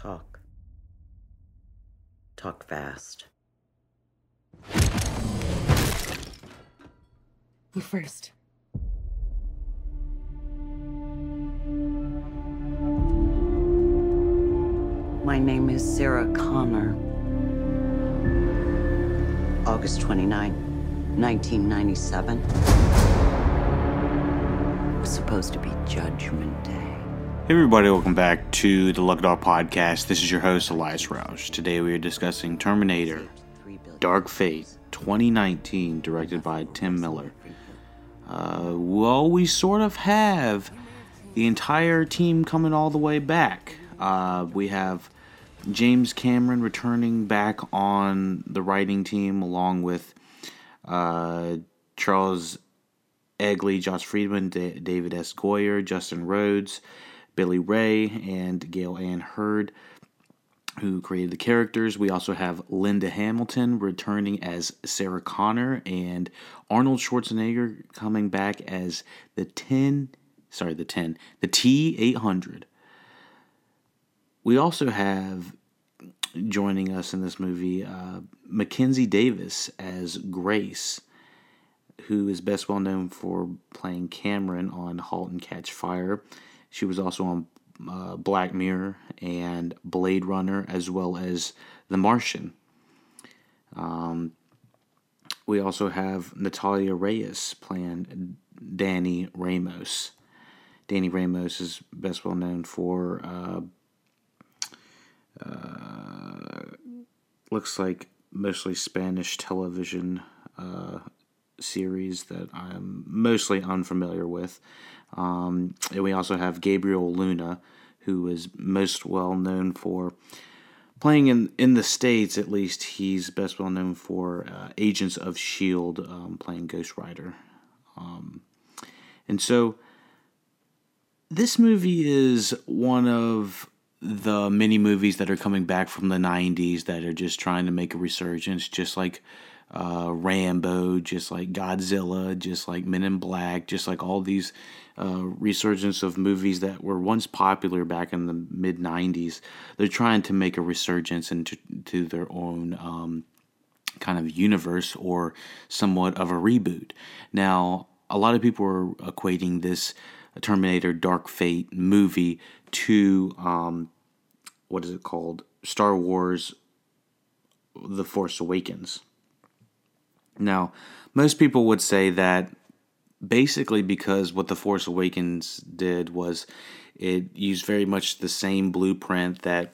Talk. Talk fast. You first. My name is Sarah Connor. August 29, 1997. It was supposed to be Judgment Day. Hey everybody, welcome back to the Luck Dog Podcast. This is your host, Elias Roush. Today we are discussing Terminator Dark Fate 2019, directed by Tim Miller. Uh, well, we sort of have the entire team coming all the way back. Uh, we have James Cameron returning back on the writing team along with uh, Charles Eglee, Josh Friedman, D- David S. Goyer, Justin Rhodes, Billy Ray, and Gail Ann Hurd, who created the characters. We also have Linda Hamilton returning as Sarah Connor, and Arnold Schwarzenegger coming back as the 10, sorry, the 10, the T 800. We also have joining us in this movie uh, Mackenzie Davis as Grace, who is best well known for playing Cameron on *Halt and Catch Fire*. She was also on uh, Black Mirror and Blade Runner, as well as The Martian. Um, we also have Natalia Reyes playing Dani Ramos. Dani Ramos is best well known for uh, uh, looks like mostly Spanish television uh, series that I'm mostly unfamiliar with. Um, and we also have Gabriel Luna, who is most well known for playing in in the states. At least he's best well known for uh, Agents of Shield, um, playing Ghost Rider. Um, and so this movie is one of the many movies that are coming back from the 90s that are just trying to make a resurgence, just like uh, Rambo, just like Godzilla, just like Men in Black, just like all these uh, resurgence of movies that were once popular back in the mid 90s. They're trying to make a resurgence into to their own um, kind of universe or somewhat of a reboot. Now, a lot of people are equating this Terminator Dark Fate movie to um, what is it called? Star Wars The Force Awakens. Now, most people would say that basically because what The Force Awakens did was it used very much the same blueprint that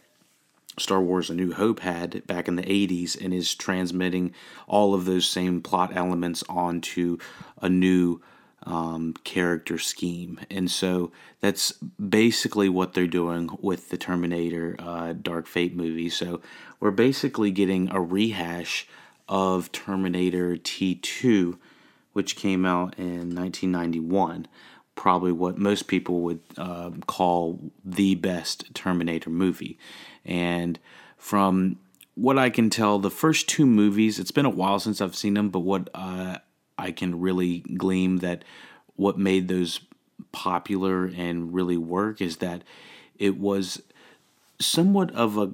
Star Wars A New Hope had back in the 80s and is transmitting all of those same plot elements onto a new um, character scheme. And so that's basically what they're doing with the Terminator uh, Dark Fate movie. So we're basically getting a rehash of Terminator T2, which came out in 1991. Probably what most people would uh, call the best Terminator movie. And from what I can tell, the first two movies, it's been a while since I've seen them, but what uh, I can really glean that what made those popular and really work is that it was somewhat of a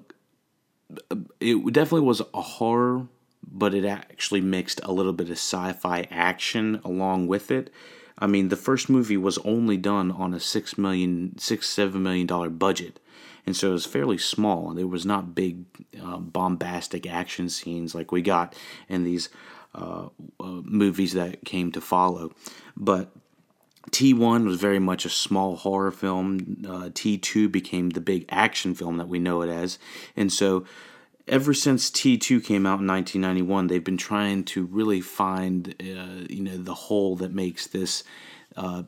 it definitely was a horror but it actually mixed a little bit of sci-fi action along with it i mean the first movie was only done on a six million six seven million dollar budget and so it was fairly small there was not big uh, bombastic action scenes like we got in these uh, uh, movies that came to follow. But T1 was very much a small horror film. Uh, T2 became the big action film that we know it as. And so ever since T2 came out in 1991, they've been trying to really find, uh, you know, the hole that makes this, uh,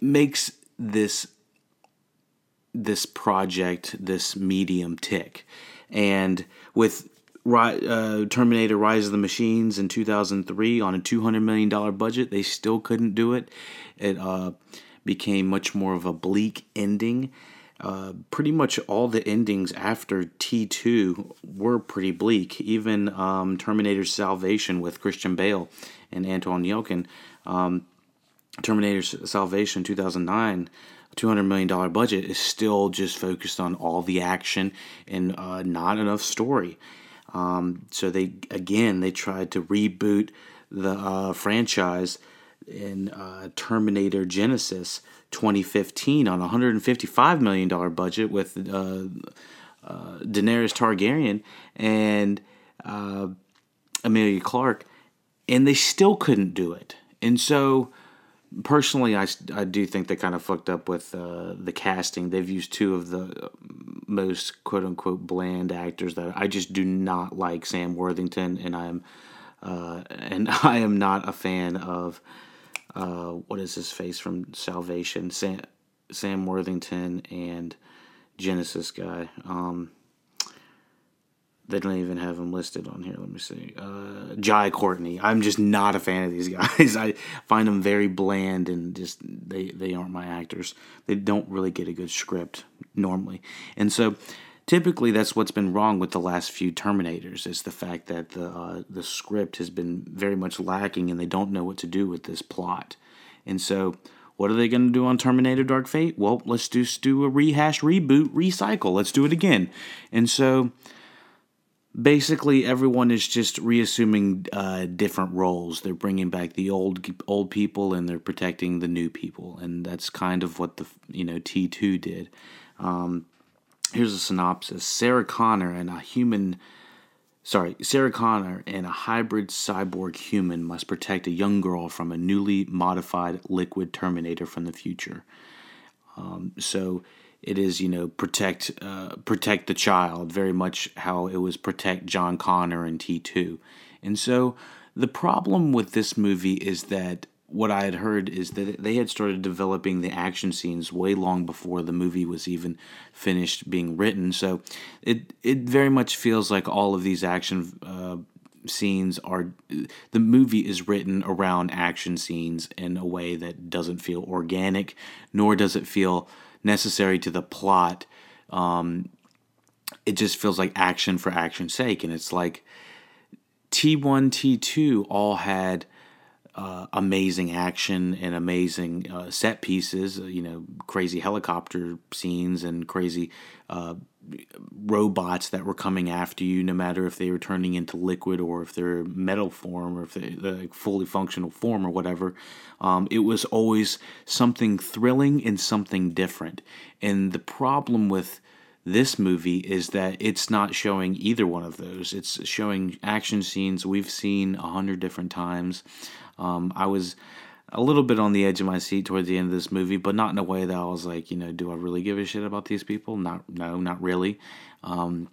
makes this, this project, this medium tick. And with uh, Terminator Rise of the Machines in 2003 on a $200 million budget. They still couldn't do it. It uh, became much more of a bleak ending. Uh, pretty much all the endings after T2 were pretty bleak. Even um, Terminator Salvation with Christian Bale and Anton Yelchin. Um, Terminator Salvation 2009, $200 million budget, is still just focused on all the action and uh, not enough story. Um, so they, again, they tried to reboot the uh, franchise in uh, Terminator Genisys 2015 on a $155 million budget with uh, uh, Daenerys Targaryen and uh, Emilia Clarke, and they still couldn't do it. And so, personally, I, I do think they kind of fucked up with uh, the casting. They've used two of the most quote unquote bland actors that I just do not like Sam Worthington, and I am uh, and I am not a fan of uh, what is his face from Salvation, Sam, Sam Worthington and Genisys guy. Um, they don't even have him listed on here. Let me see. Uh, Jai Courtney. I'm just not a fan of these guys. I find them very bland and just they they aren't my actors. They don't really get a good script normally, and so typically that's what's been wrong with the last few Terminators is the fact that the uh, the script has been very much lacking and they don't know what to do with this plot. And so, what are they going to do on Terminator Dark Fate? Well, let's just do a rehash, reboot, recycle. Let's do it again. And so, basically, everyone is just reassuming uh, different roles. They're bringing back the old old people and they're protecting the new people, and that's kind of what the you know T two did. Um, here's a synopsis Sarah Connor and a human. Sorry, Sarah Connor and a hybrid cyborg human must protect a young girl from a newly modified liquid Terminator from the future. Um, so it is, you know, protect uh, protect the child, very much how it was protect John Connor in T two, and so the problem with this movie is that what I had heard is that they had started developing the action scenes way long before the movie was even finished being written. So it it very much feels like all of these action uh, scenes are the movie is written around action scenes in a way that doesn't feel organic, nor does it feel necessary to the plot. Um, it just feels like action for action's sake, and it's like T one T two all had uh, amazing action and amazing uh, set pieces, uh, you know, crazy helicopter scenes and crazy uh, robots that were coming after you, no matter if they were turning into liquid or if they're metal form or if they're like fully functional form or whatever. Um, it was always something thrilling and something different. And the problem with this movie is that it's not showing either one of those. It's showing action scenes we've seen a hundred different times. Um, I was a little bit on the edge of my seat towards the end of this movie, but not in a way that I was like, you know, do I really give a shit about these people? Not, no, not really. Um,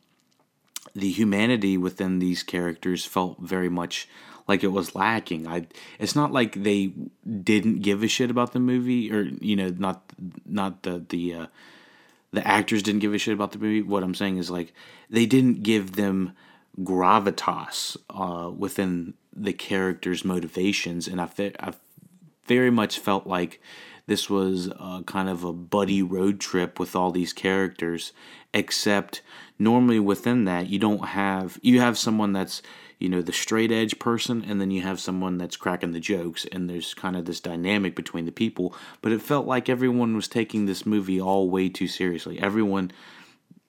the humanity within these characters felt very much like it was lacking. I, it's not like they didn't give a shit about the movie, or you know, not not the the uh, the actors didn't give a shit about the movie. What I'm saying is like they didn't give them gravitas uh, within the characters' motivations, and I, fe- I very much felt like this was uh, kind of a buddy road trip with all these characters. Except normally within that, you don't have you have someone that's you know the straight edge person, and then you have someone that's cracking the jokes, and there's kind of this dynamic between the people. But it felt like everyone was taking this movie all way too seriously. Everyone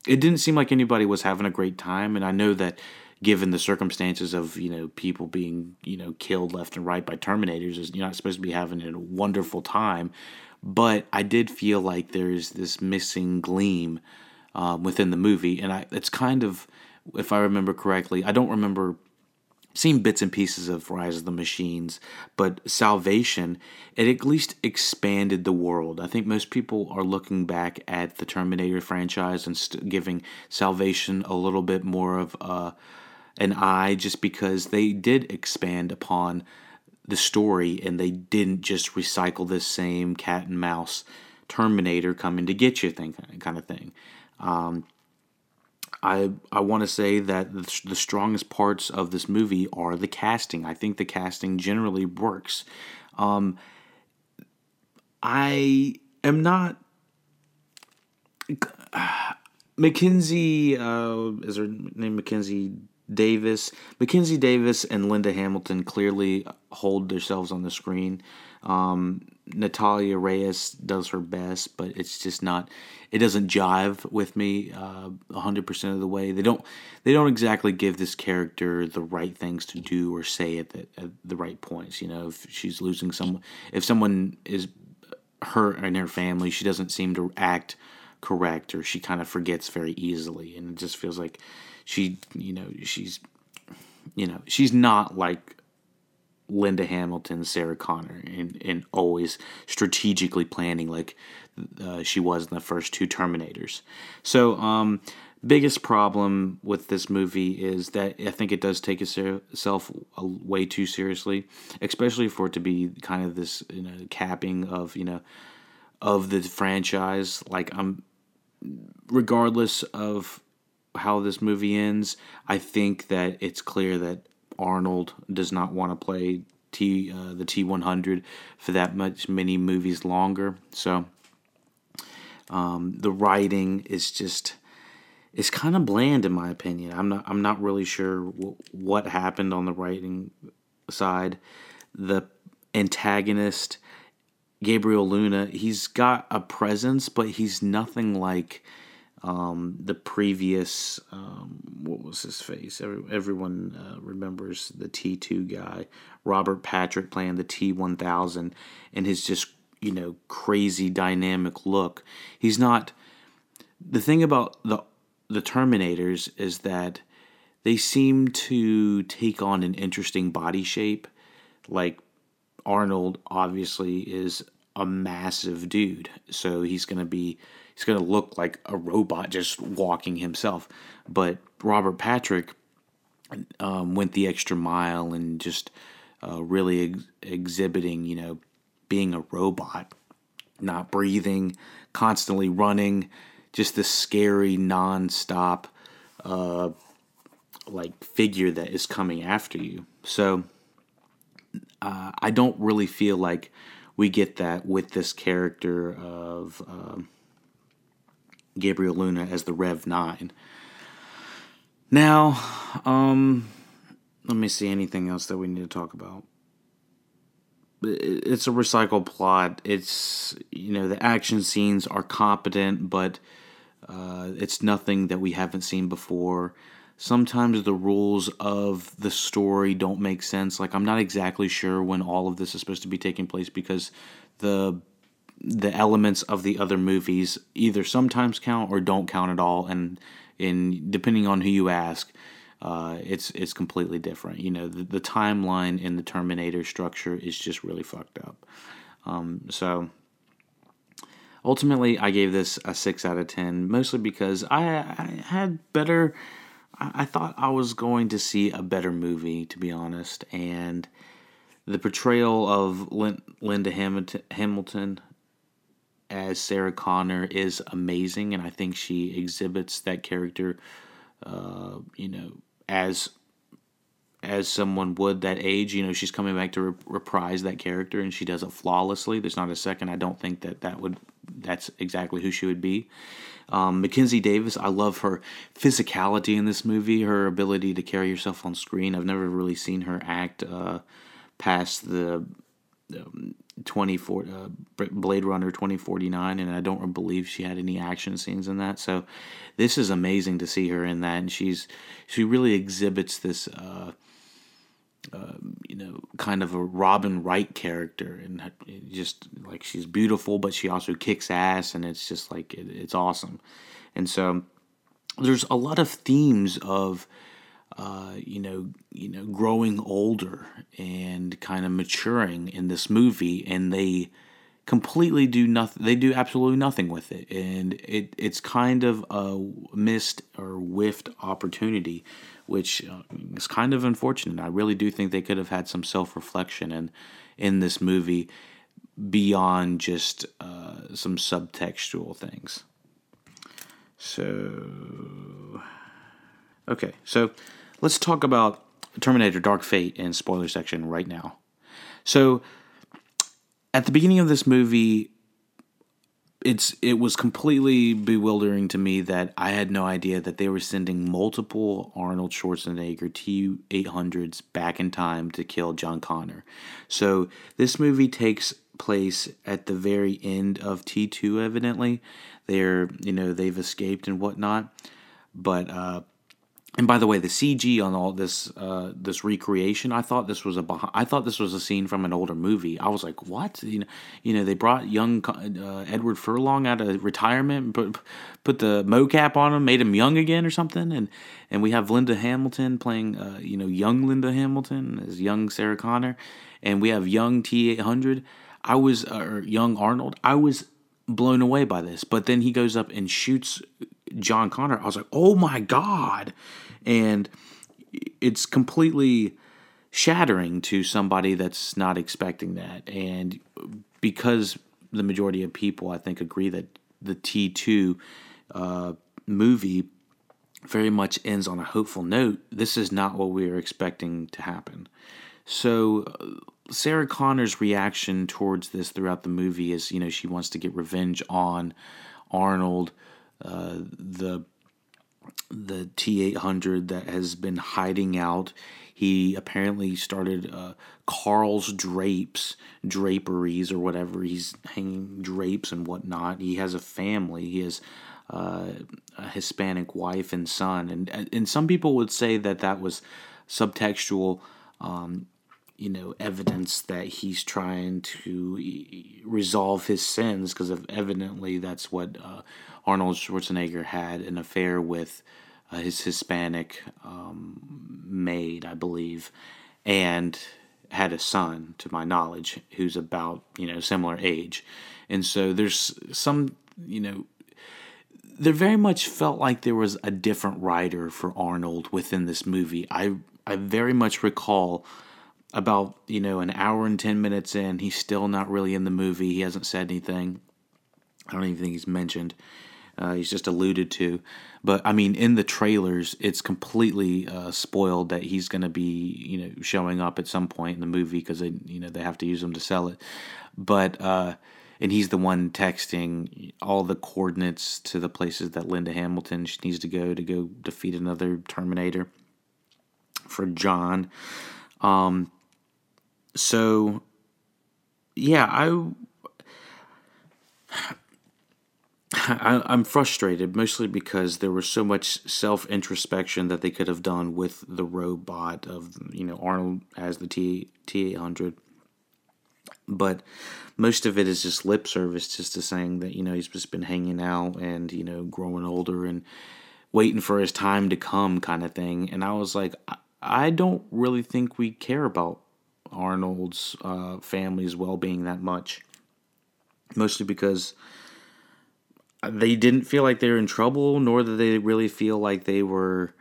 it didn't seem like anybody was having a great time and i know that given the circumstances of you know people being you know killed left and right by terminators you're not supposed to be having a wonderful time but i did feel like there's this missing gleam um, within the movie and I, it's kind of if i remember correctly i don't remember seen bits and pieces of Rise of the Machines, but Salvation, it at least expanded the world. I think most people are looking back at the Terminator franchise and st- giving Salvation a little bit more of a, an eye just because they did expand upon the story and they didn't just recycle this same cat and mouse Terminator coming to get you thing kind of thing. Um, I I want to say that the, the strongest parts of this movie are the casting. I think the casting generally works. Um, I am not. Mackenzie, uh, is her name Mackenzie Davis? Mackenzie Davis and Linda Hamilton clearly hold themselves on the screen. Um, Natalia Reyes does her best, but it's just not. It doesn't jive with me uh, hundred percent of the way. They don't. They don't exactly give this character the right things to do or say at the at the right points. You know, if she's losing someone, if someone is hurt in her family, she doesn't seem to act correct, or she kind of forgets very easily, and it just feels like she, you know, she's, you know, she's not like Linda Hamilton, Sarah Connor, and, and always strategically planning like uh, she was in the first two Terminators. So, um, biggest problem with this movie is that I think it does take itself way too seriously, especially for it to be kind of this you know capping of you know of the franchise. Like I'm, regardless of how this movie ends, I think that it's clear that Arnold does not want to play T uh, the T one hundred for that much many movies longer. So um, the writing is just it's kind of bland in my opinion. I'm not I'm not really sure w- what happened on the writing side. The antagonist Gabriel Luna, he's got a presence, but he's nothing like um, the previous um, what was his face? Every, everyone uh, remembers the T two guy, Robert Patrick playing the T one thousand, and his just you know crazy dynamic look. He's not. The thing about the the Terminators is that they seem to take on an interesting body shape. Like Arnold, obviously, is a massive dude, so he's going to be he's going to look like a robot just walking himself. But Robert Patrick um, went the extra mile and just uh, really ex- exhibiting, you know, being a robot, not breathing, constantly running, just this scary, non-stop, uh, like figure that is coming after you. So uh, I don't really feel like we get that with this character of. Uh, Gabriel Luna as the Rev 9. Now, um, let me see anything else that we need to talk about. It's a recycled plot. It's, you know, the action scenes are competent, but uh, it's nothing that we haven't seen before. Sometimes the rules of the story don't make sense. Like, I'm not exactly sure when all of this is supposed to be taking place because the the elements of the other movies either sometimes count or don't count at all, and in depending on who you ask, uh, it's it's completely different. You know, the, the timeline in the Terminator structure is just really fucked up. Um, so ultimately, I gave this a six out of ten, mostly because I, I had better. I, thought I was going to see a better movie, to be honest, and the portrayal of Lin- Linda Hamilton as Sarah Connor is amazing, and I think she exhibits that character, uh, you know, as as someone would that age. You know, she's coming back to re- reprise that character, and she does it flawlessly. There's not a second I don't think that that would that's exactly who she would be. Um, Mackenzie Davis, I love her physicality in this movie, her ability to carry herself on screen. I've never really seen her act uh, past the um, 24 uh, Blade Runner 2049 and I don't believe she had any action scenes in that. So this is amazing to see her in that and she's she really exhibits this uh, uh, you know kind of a Robin Wright character and just like she's beautiful but she also kicks ass and it's just like it, it's awesome. And so there's a lot of themes of uh, you know, you know, growing older and kind of maturing in this movie, and they completely do nothing. They do absolutely nothing with it, and it it's kind of a missed or whiffed opportunity, which uh, is kind of unfortunate. I really do think they could have had some self reflection in in this movie beyond just uh, some subtextual things. So, okay, so let's talk about Terminator Dark Fate in spoiler section right now. So, at the beginning of this movie, it's it was completely bewildering to me that I had no idea that they were sending multiple Arnold Schwarzenegger T800s back in time to kill John Connor. So this movie takes place at the very end of T2, evidently. They're, you know, they've escaped and whatnot. But, uh, and by the way, the CG on all this uh, this recreation, I thought this was a beh- I thought this was a scene from an older movie. I was like, what? You know, you know, they brought young uh, Edward Furlong out of retirement, put put the mocap on him, made him young again or something, and and we have Linda Hamilton playing, uh, you know, young Linda Hamilton as young Sarah Connor, and we have young T eight hundred. I was or young Arnold. I was blown away by this, but then he goes up and shoots John Connor, I was like, oh my God. And it's completely shattering to somebody that's not expecting that. And because the majority of people, I think, agree that the T2 uh, movie very much ends on a hopeful note, this is not what we were expecting to happen. So, uh, Sarah Connor's reaction towards this throughout the movie is, you know, she wants to get revenge on Arnold uh, the the T eight hundred that has been hiding out. He apparently started uh, Carl's Drapes, draperies or whatever. He's hanging drapes and whatnot. He has a family. He has uh, a Hispanic wife and son, and and some people would say that that was subtextual. Um, you know, evidence that he's trying to resolve his sins because of evidently that's what uh, Arnold Schwarzenegger had an affair with uh, his Hispanic um, maid, I believe, and had a son, to my knowledge, who's about you know similar age, and so there's some you know. There very much felt like there was a different writer for Arnold within this movie. I I very much recall about you know an hour and 10 minutes in he's still not really in the movie he hasn't said anything i don't even think he's mentioned uh, he's just alluded to. But I mean, in the trailers, it's completely uh, spoiled that he's going to be, you know, showing up at some point in the movie because they, you know, they have to use him to sell it. But uh, and he's the one texting all the coordinates to the places that Linda Hamilton she needs to go to go defeat another Terminator for John. Um, so yeah, I I, am frustrated mostly because there was so much self introspection that they could have done with the robot of you know Arnold as the T T eight hundred, but most of it is just lip service, just to saying that you know he's just been hanging out and you know growing older and waiting for his time to come kind of thing. And I was like, I, don't really think we care about Arnold's uh, family's well being that much, mostly because they didn't feel like they were in trouble, nor did they really feel like they were,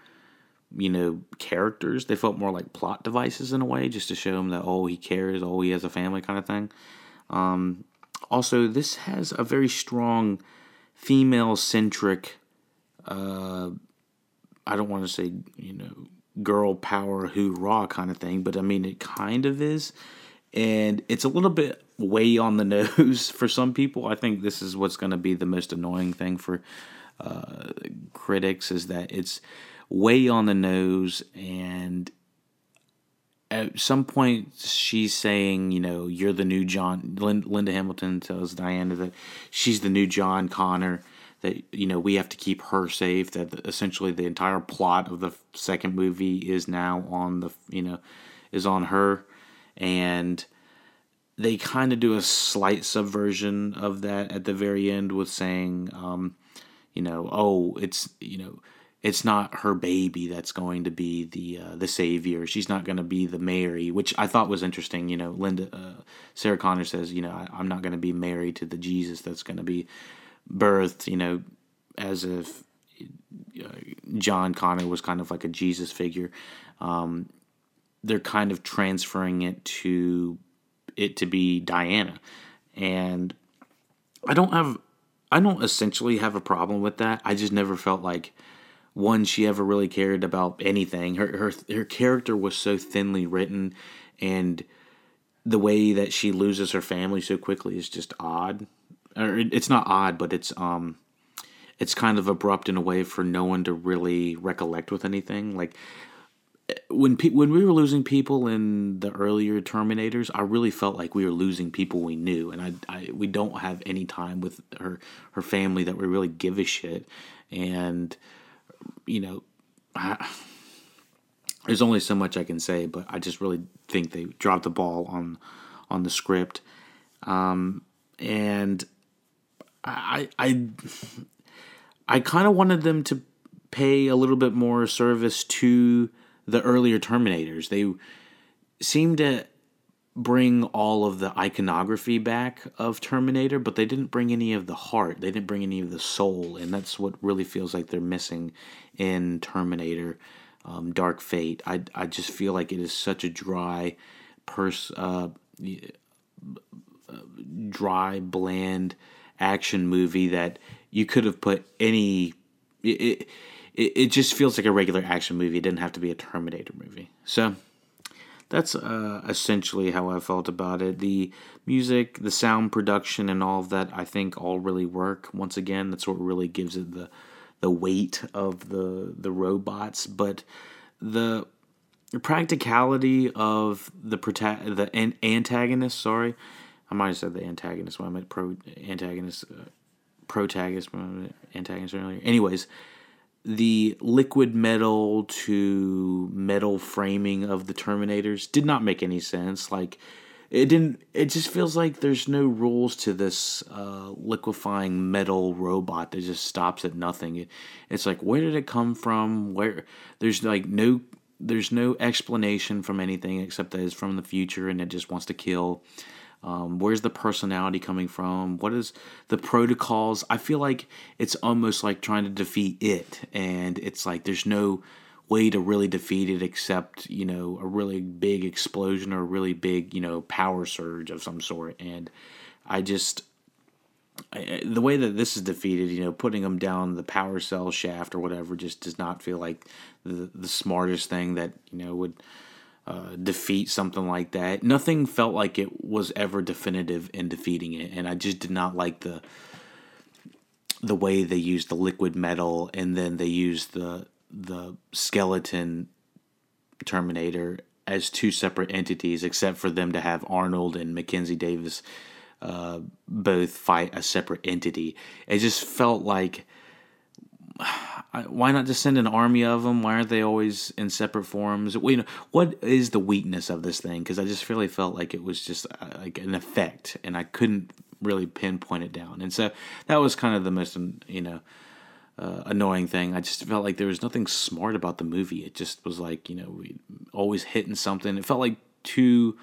you know, characters. They felt more like plot devices in a way, just to show him that oh he cares, oh he has a family kind of thing. Um, also, this has a very strong female centric. Uh, I don't want to say you know girl power hoorah kind of thing, but I mean it kind of is and it's a little bit way on the nose for some people. I think this is what's going to be the most annoying thing for uh, critics is that it's way on the nose and at some point she's saying you know you're the new john linda hamilton tells diana that she's the new john connor that you know we have to keep her safe that essentially the entire plot of the second movie is now on the you know is on her and they kind of do a slight subversion of that at the very end with saying, um, you know, oh, it's you know, it's not her baby that's going to be the uh, the savior. She's not going to be the Mary, which I thought was interesting. You know, Linda uh, Sarah Connor says, you know, I, am not going to be married to the Jesus that's going to be birthed. You know, as if uh, John Connor was kind of like a Jesus figure. Um, they're kind of transferring it to it to be Diana. And I don't have I don't essentially have a problem with that. I just never felt like one she ever really cared about anything. Her her her character was so thinly written and the way that she loses her family so quickly is just odd. Or it's not odd, but it's um it's kind of abrupt in a way for no one to really recollect with anything. Like when pe- when we were losing people in the earlier Terminators, I really felt like we were losing people we knew, and I, I we don't have any time with her her family that we really give a shit, and you know, I, there's only so much I can say, but I just really think they dropped the ball on on the script, um, and I I I kind of wanted them to pay a little bit more service to the earlier Terminators. They seem to bring all of the iconography back of Terminator, but they didn't bring any of the heart. They didn't bring any of the soul, and that's what really feels like they're missing in Terminator um, Dark Fate. I, I just feel like it is such a dry, pers- uh, dry, bland action movie that you could have put any. It, it it just feels like a regular action movie. It didn't have to be a Terminator movie. So that's uh, essentially how I felt about it. The music, the sound production, and all of that, I think, all really work. Once again, that's what really gives it the the weight of the the robots. But the practicality of the prota- the an- antagonist. Sorry, I might have said the antagonist when I meant pro antagonist, uh, protagonist, antagonist earlier. Anyways, the liquid metal to metal framing of the Terminators did not make any sense. Like it didn't. It just feels like there's no rules to this uh, liquefying metal robot that just stops at nothing. It, it's like where did it come from? Where there's like no there's no explanation from anything except that it's from the future and it just wants to kill. Um, where's the personality coming from? What is the protocols? I feel like it's almost like trying to defeat it, and it's like there's no way to really defeat it except you know a really big explosion or a really big you know power surge of some sort. And I just I, the way that this is defeated, you know, putting them down the power cell shaft or whatever, just does not feel like the the smartest thing that you know would uh, defeat something like that. Nothing felt like it was ever definitive in defeating it, and I just did not like the the way they used the liquid metal and then they used the the skeleton Terminator as two separate entities, except for them to have Arnold and Mackenzie Davis uh, both fight a separate entity. It just felt like why not just send an army of them? Why aren't they always in separate forms? you know, what is the weakness of this thing? Because I just really felt like it was just uh, like an effect, and I couldn't really pinpoint it down. And so that was kind of the most, you know, uh, annoying thing. I just felt like there was nothing smart about the movie. It just was like you know, always hitting something. It felt like too,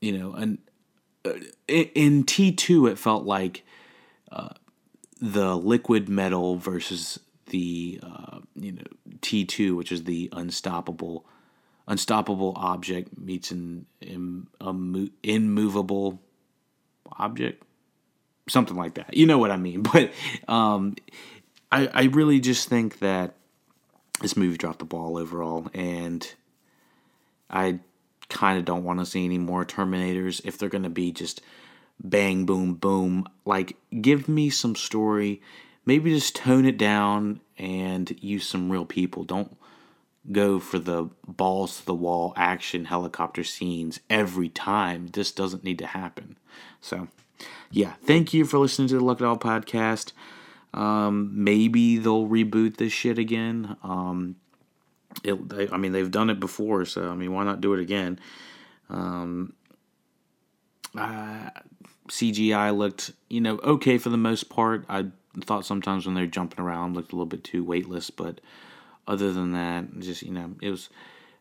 you know, and uh, in T two, it felt like. Uh, the liquid metal versus the uh, you know T two, which is the unstoppable unstoppable object meets an Im, immovable object, something like that. You know what I mean? But um, I I really just think that this movie dropped the ball overall, and I kind of don't want to see any more Terminators if they're going to be just bang boom boom like give me some story maybe just tone it down and use some real people. Don't go for the balls to the wall action helicopter scenes every time. This doesn't need to happen. So yeah thank you for listening to the look at all podcast. Um, maybe they'll reboot this shit again. Um, it, i mean they've done it before so i mean why not do it again? Um, uh, CGI looked, you know, okay for the most part. I thought sometimes when they're jumping around looked a little bit too weightless, but other than that, just you know, it was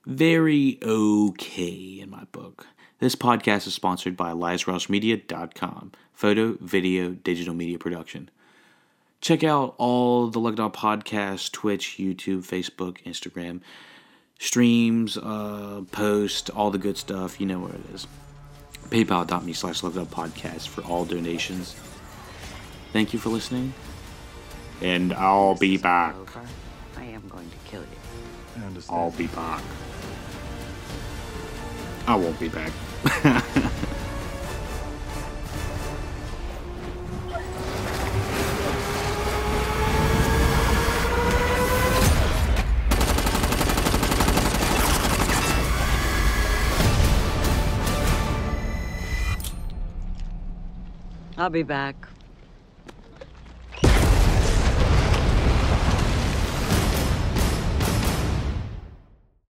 very okay in my book. This podcast is sponsored by LiesRouseMedia.com, photo, video, digital media production. Check out all the Look podcasts, Twitch, YouTube, Facebook, Instagram, streams, uh, post, all the good stuff. You know where it is paypal.me slash podcast for all donations. Thank you for listening. And I'll be back. I am going to kill you. I'll be back. I won't be back. I'll be back.